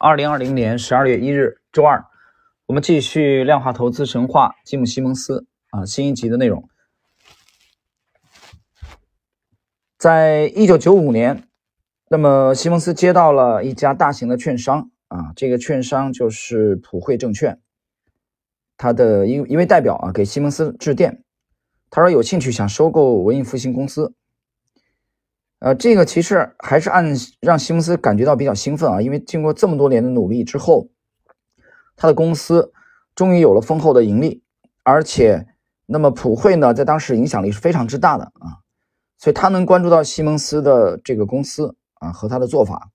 二零二零年十二月一日，周二，我们继续量化投资神话吉姆·西蒙斯啊新一集的内容。在一九九五年，那么西蒙斯接到了一家大型的券商啊，这个券商就是普惠证券。他的一一位代表啊给西蒙斯致电，他说有兴趣想收购文艺复兴公司。呃，这个其实还是按让西蒙斯感觉到比较兴奋啊，因为经过这么多年的努力之后，他的公司终于有了丰厚的盈利，而且那么普惠呢，在当时影响力是非常之大的啊，所以他能关注到西蒙斯的这个公司啊和他的做法，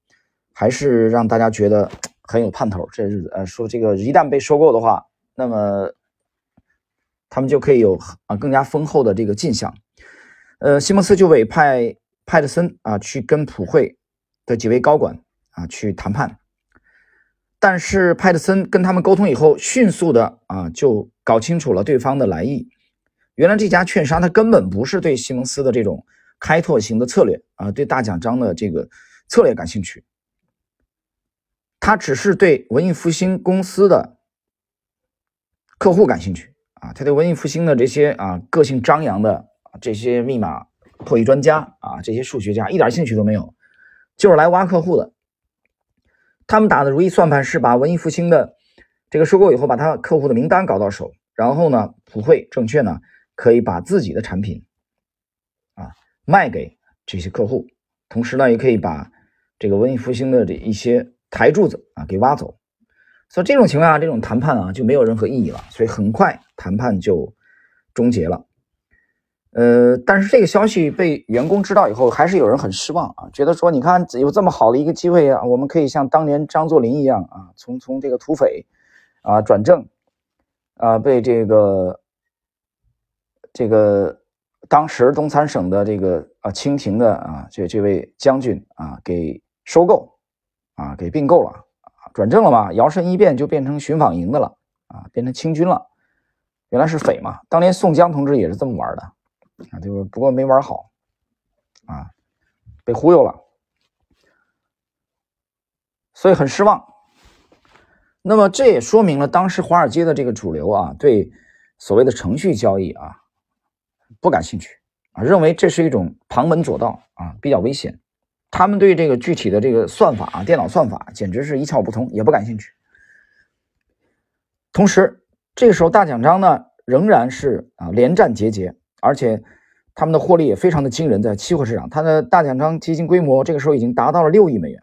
还是让大家觉得很有盼头。这是呃说这个一旦被收购的话，那么他们就可以有啊更加丰厚的这个进项。呃，西蒙斯就委派。派特森啊，去跟普惠的几位高管啊去谈判，但是派特森跟他们沟通以后，迅速的啊就搞清楚了对方的来意。原来这家券商他根本不是对西蒙斯的这种开拓型的策略啊，对大奖章的这个策略感兴趣，他只是对文艺复兴公司的客户感兴趣啊，他对文艺复兴的这些啊个性张扬的这些密码。破译专家啊，这些数学家一点兴趣都没有，就是来挖客户的。他们打的如意算盘是把文艺复兴的这个收购以后，把他客户的名单搞到手，然后呢，普惠证券呢可以把自己的产品啊卖给这些客户，同时呢，也可以把这个文艺复兴的这一些台柱子啊给挖走。所以这种情况下，这种谈判啊就没有任何意义了。所以很快谈判就终结了。呃，但是这个消息被员工知道以后，还是有人很失望啊，觉得说，你看有这么好的一个机会啊，我们可以像当年张作霖一样啊，从从这个土匪啊转正啊，被这个这个当时东三省的这个啊清廷的啊这这位将军啊给收购啊给并购了啊，转正了嘛，摇身一变就变成巡防营的了啊，变成清军了，原来是匪嘛，当年宋江同志也是这么玩的。啊，就是不过没玩好，啊，被忽悠了，所以很失望。那么这也说明了当时华尔街的这个主流啊，对所谓的程序交易啊不感兴趣啊，认为这是一种旁门左道啊，比较危险。他们对这个具体的这个算法啊，电脑算法简直是一窍不通，也不感兴趣。同时，这个时候大奖章呢仍然是啊连战节节。而且他们的获利也非常的惊人，在期货市场，它的大奖章基金规模这个时候已经达到了六亿美元。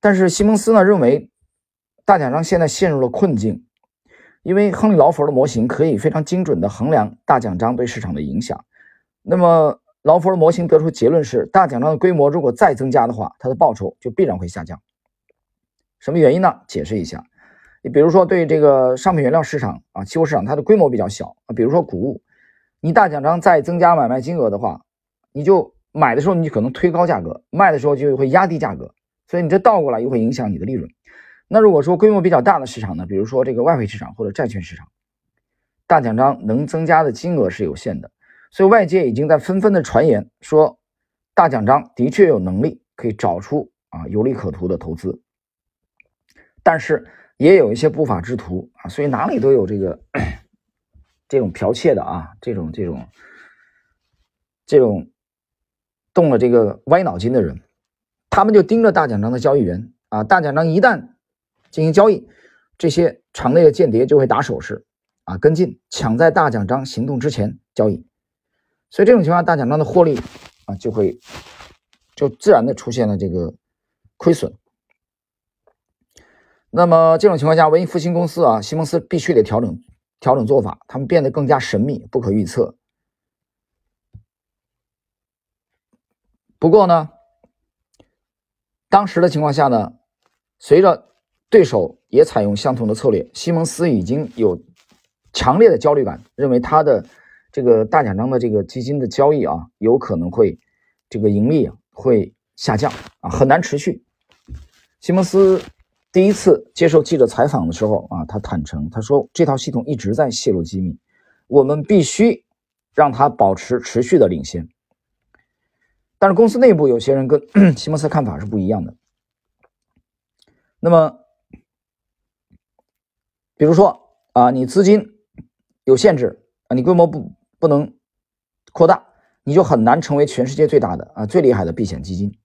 但是西蒙斯呢认为，大奖章现在陷入了困境，因为亨利劳佛的模型可以非常精准的衡量大奖章对市场的影响。那么劳佛的模型得出结论是，大奖章的规模如果再增加的话，它的报酬就必然会下降。什么原因呢？解释一下，你比如说对这个商品原料市场啊，期货市场它的规模比较小啊，比如说谷物。你大奖章再增加买卖金额的话，你就买的时候你可能推高价格，卖的时候就会压低价格，所以你这倒过来又会影响你的利润。那如果说规模比较大的市场呢，比如说这个外汇市场或者债券市场，大奖章能增加的金额是有限的，所以外界已经在纷纷的传言说，大奖章的确有能力可以找出啊有利可图的投资，但是也有一些不法之徒啊，所以哪里都有这个。这种剽窃的啊，这种这种这种动了这个歪脑筋的人，他们就盯着大奖章的交易员啊，大奖章一旦进行交易，这些场内的间谍就会打手势啊，跟进，抢在大奖章行动之前交易，所以这种情况，大奖章的获利啊就会就自然的出现了这个亏损。那么这种情况下，文艺复兴公司啊，西蒙斯必须得调整。调整做法，他们变得更加神秘、不可预测。不过呢，当时的情况下呢，随着对手也采用相同的策略，西蒙斯已经有强烈的焦虑感，认为他的这个大奖章的这个基金的交易啊，有可能会这个盈利会下降啊，很难持续。西蒙斯。第一次接受记者采访的时候啊，他坦诚，他说这套系统一直在泄露机密，我们必须让它保持持续的领先。但是公司内部有些人跟 西蒙斯看法是不一样的，那么，比如说啊，你资金有限制啊，你规模不不能扩大，你就很难成为全世界最大的啊最厉害的避险基金。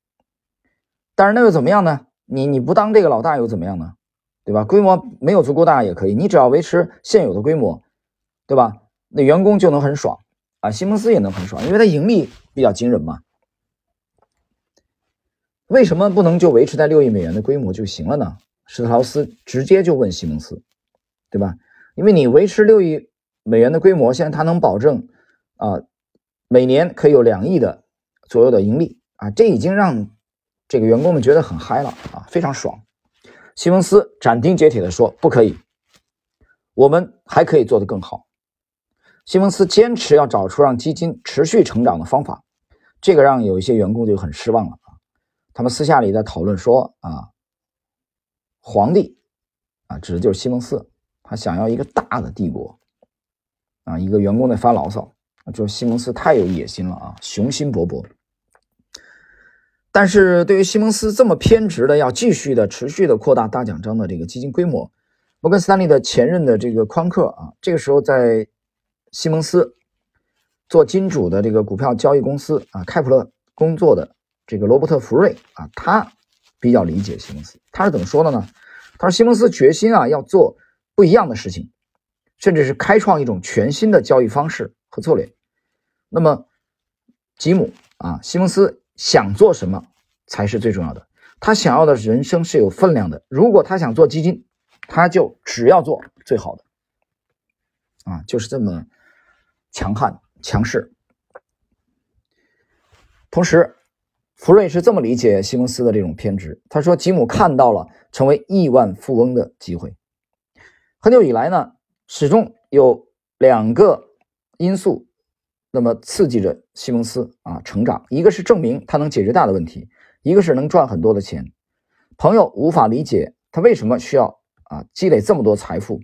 但是那又怎么样呢？你你不当这个老大又怎么样呢？对吧？规模没有足够大也可以，你只要维持现有的规模，对吧？那员工就能很爽啊，西蒙斯也能很爽，因为他盈利比较惊人嘛。为什么不能就维持在六亿美元的规模就行了呢？施特劳斯直接就问西蒙斯，对吧？因为你维持六亿美元的规模，现在他能保证啊，每年可以有两亿的左右的盈利啊，这已经让这个员工们觉得很嗨了啊，非常爽。西蒙斯斩钉截铁地说：“不可以，我们还可以做得更好。”西蒙斯坚持要找出让基金持续成长的方法，这个让有一些员工就很失望了啊。他们私下里在讨论说：“啊，皇帝啊，指的就是西蒙斯，他想要一个大的帝国啊。”一个员工在发牢骚，就是西蒙斯太有野心了啊，雄心勃勃。但是对于西蒙斯这么偏执的要继续的持续的扩大大奖章的这个基金规模，摩根斯坦利的前任的这个宽克啊，这个时候在西蒙斯做金主的这个股票交易公司啊开普勒工作的。这个罗伯特·福瑞啊，他比较理解西蒙斯，他是怎么说的呢？他说：“西蒙斯决心啊，要做不一样的事情，甚至是开创一种全新的交易方式和策略。那么，吉姆啊，西蒙斯想做什么才是最重要的？他想要的人生是有分量的。如果他想做基金，他就只要做最好的啊，就是这么强悍强势。同时。”福瑞是这么理解西蒙斯的这种偏执。他说：“吉姆看到了成为亿万富翁的机会。很久以来呢，始终有两个因素，那么刺激着西蒙斯啊成长。一个是证明他能解决大的问题，一个是能赚很多的钱。朋友无法理解他为什么需要啊积累这么多财富，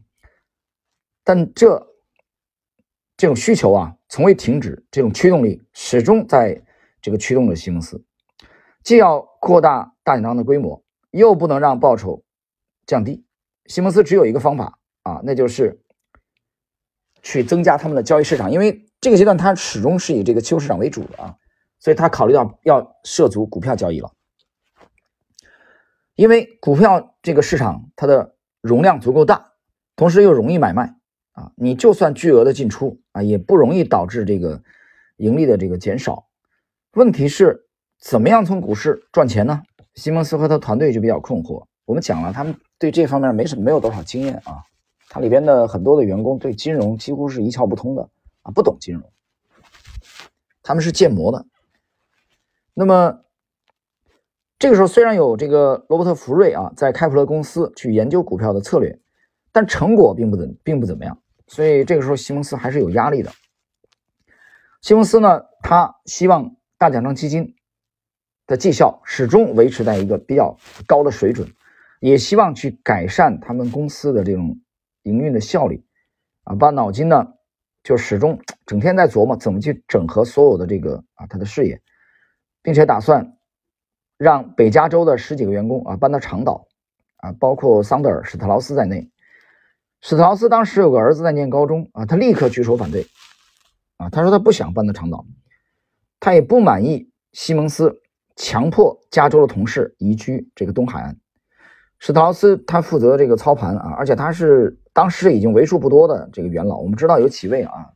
但这这种需求啊从未停止，这种驱动力始终在这个驱动着西蒙斯。”既要扩大大奖章的规模，又不能让报酬降低。西蒙斯只有一个方法啊，那就是去增加他们的交易市场。因为这个阶段他始终是以这个期货市场为主的啊，所以他考虑到要涉足股票交易了。因为股票这个市场它的容量足够大，同时又容易买卖啊，你就算巨额的进出啊，也不容易导致这个盈利的这个减少。问题是。怎么样从股市赚钱呢？西蒙斯和他团队就比较困惑。我们讲了，他们对这方面没什么，没有多少经验啊。他里边的很多的员工对金融几乎是一窍不通的啊，不懂金融。他们是建模的。那么这个时候，虽然有这个罗伯特·福瑞啊，在开普勒公司去研究股票的策略，但成果并不怎并不怎么样。所以这个时候，西蒙斯还是有压力的。西蒙斯呢，他希望大奖章基金。的绩效始终维持在一个比较高的水准，也希望去改善他们公司的这种营运的效率，啊，把脑筋呢就始终整天在琢磨怎么去整合所有的这个啊他的事业，并且打算让北加州的十几个员工啊搬到长岛，啊，包括桑德尔、史特劳斯在内。史特劳斯当时有个儿子在念高中啊，他立刻举手反对，啊，他说他不想搬到长岛，他也不满意西蒙斯。强迫加州的同事移居这个东海岸，史特劳斯他负责这个操盘啊，而且他是当时已经为数不多的这个元老。我们知道有几位啊，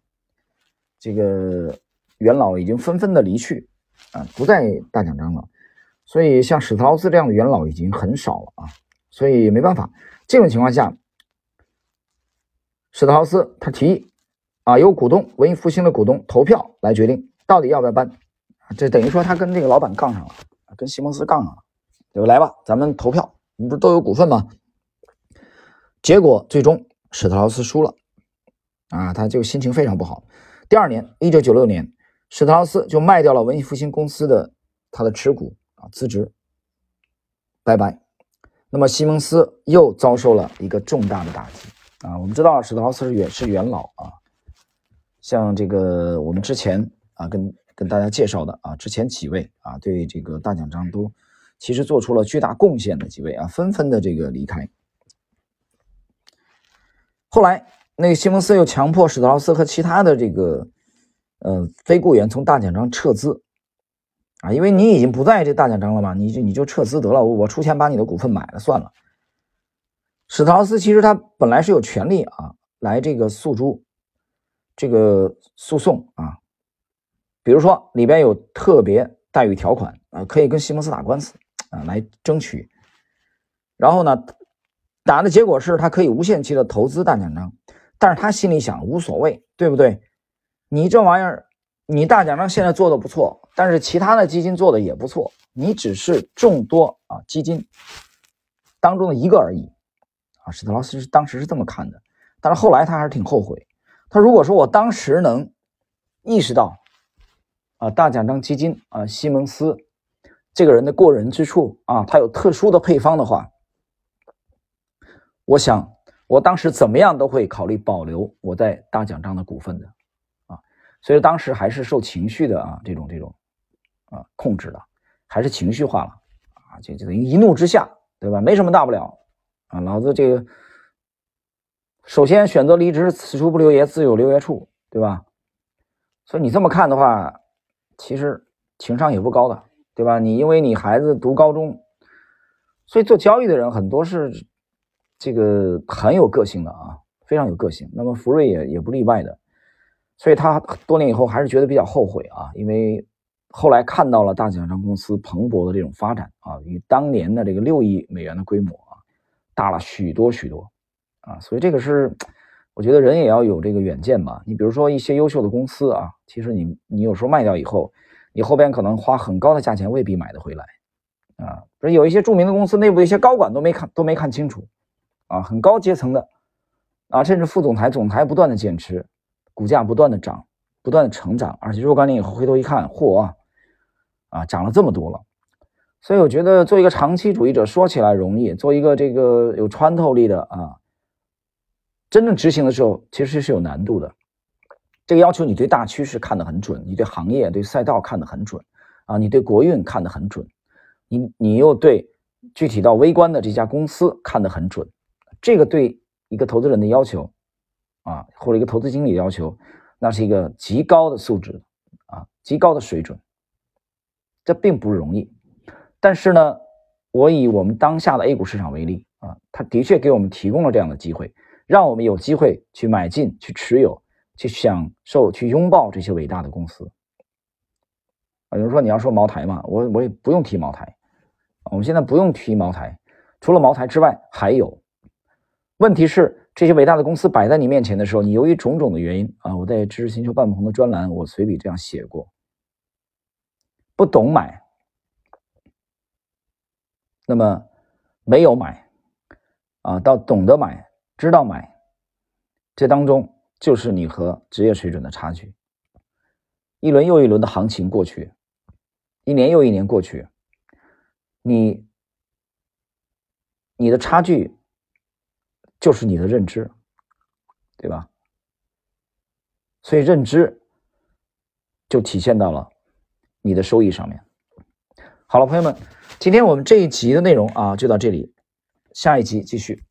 这个元老已经纷纷的离去啊，不在大奖章了。所以像史特劳斯这样的元老已经很少了啊，所以没办法。这种情况下，史特劳斯他提议啊，由股东文艺复兴的股东投票来决定到底要不要搬。这等于说他跟这个老板杠上了，跟西蒙斯杠上了，就来吧，咱们投票，你不是都有股份吗？结果最终史特劳斯输了，啊，他就心情非常不好。第二年，一九九六年，史特劳斯就卖掉了文艺复兴公司的他的持股啊，辞职，拜拜。那么西蒙斯又遭受了一个重大的打击啊。我们知道史特劳斯是元是元老啊，像这个我们之前啊跟。跟大家介绍的啊，之前几位啊，对这个大奖章都其实做出了巨大贡献的几位啊，纷纷的这个离开。后来，那个西蒙斯又强迫史特劳斯和其他的这个呃非雇员从大奖章撤资啊，因为你已经不在这大奖章了嘛，你就你就撤资得了，我出钱把你的股份买了算了。史特劳斯其实他本来是有权利啊来这个诉诸这个诉讼啊，比如说里边有特别待遇条款啊，可以跟西蒙斯打官司啊来争取，然后呢。打的结果是他可以无限期的投资大奖章，但是他心里想无所谓，对不对？你这玩意儿，你大奖章现在做的不错，但是其他的基金做的也不错，你只是众多啊基金当中的一个而已啊。史特劳斯是当时是这么看的，但是后来他还是挺后悔。他如果说我当时能意识到啊大奖章基金啊西蒙斯这个人的过人之处啊，他有特殊的配方的话。我想，我当时怎么样都会考虑保留我在大奖章的股份的，啊，所以当时还是受情绪的啊，这种这种啊控制的，还是情绪化了啊，就就等于一怒之下，对吧？没什么大不了啊，老子这个首先选择离职，此处不留爷，自有留爷处，对吧？所以你这么看的话，其实情商也不高的，对吧？你因为你孩子读高中，所以做交易的人很多是。这个很有个性的啊，非常有个性。那么福瑞也也不例外的，所以他多年以后还是觉得比较后悔啊，因为后来看到了大奖章公司蓬勃的这种发展啊，与当年的这个六亿美元的规模啊，大了许多许多啊，所以这个是我觉得人也要有这个远见吧。你比如说一些优秀的公司啊，其实你你有时候卖掉以后，你后边可能花很高的价钱未必买得回来啊。不是有一些著名的公司内部的一些高管都没看都没看清楚。啊，很高阶层的，啊，甚至副总裁、总裁不断的减持，股价不断的涨，不断的成长，而且若干年以后回头一看，嚯，啊，涨了这么多了。所以我觉得做一个长期主义者说起来容易，做一个这个有穿透力的啊，真正执行的时候其实是有难度的。这个要求你对大趋势看得很准，你对行业、对赛道看得很准，啊，你对国运看得很准，你你又对具体到微观的这家公司看得很准。这个对一个投资人的要求，啊，或者一个投资经理的要求，那是一个极高的素质，啊，极高的水准。这并不容易，但是呢，我以我们当下的 A 股市场为例，啊，它的确给我们提供了这样的机会，让我们有机会去买进、去持有、去享受、去拥抱这些伟大的公司。啊，有人说你要说茅台嘛，我我也不用提茅台，我们现在不用提茅台，除了茅台之外还有。问题是这些伟大的公司摆在你面前的时候，你由于种种的原因啊，我在知识星球半不红的专栏，我随笔这样写过：不懂买，那么没有买啊，到懂得买、知道买，这当中就是你和职业水准的差距。一轮又一轮的行情过去，一年又一年过去，你你的差距。就是你的认知，对吧？所以认知就体现到了你的收益上面。好了，朋友们，今天我们这一集的内容啊就到这里，下一集继续。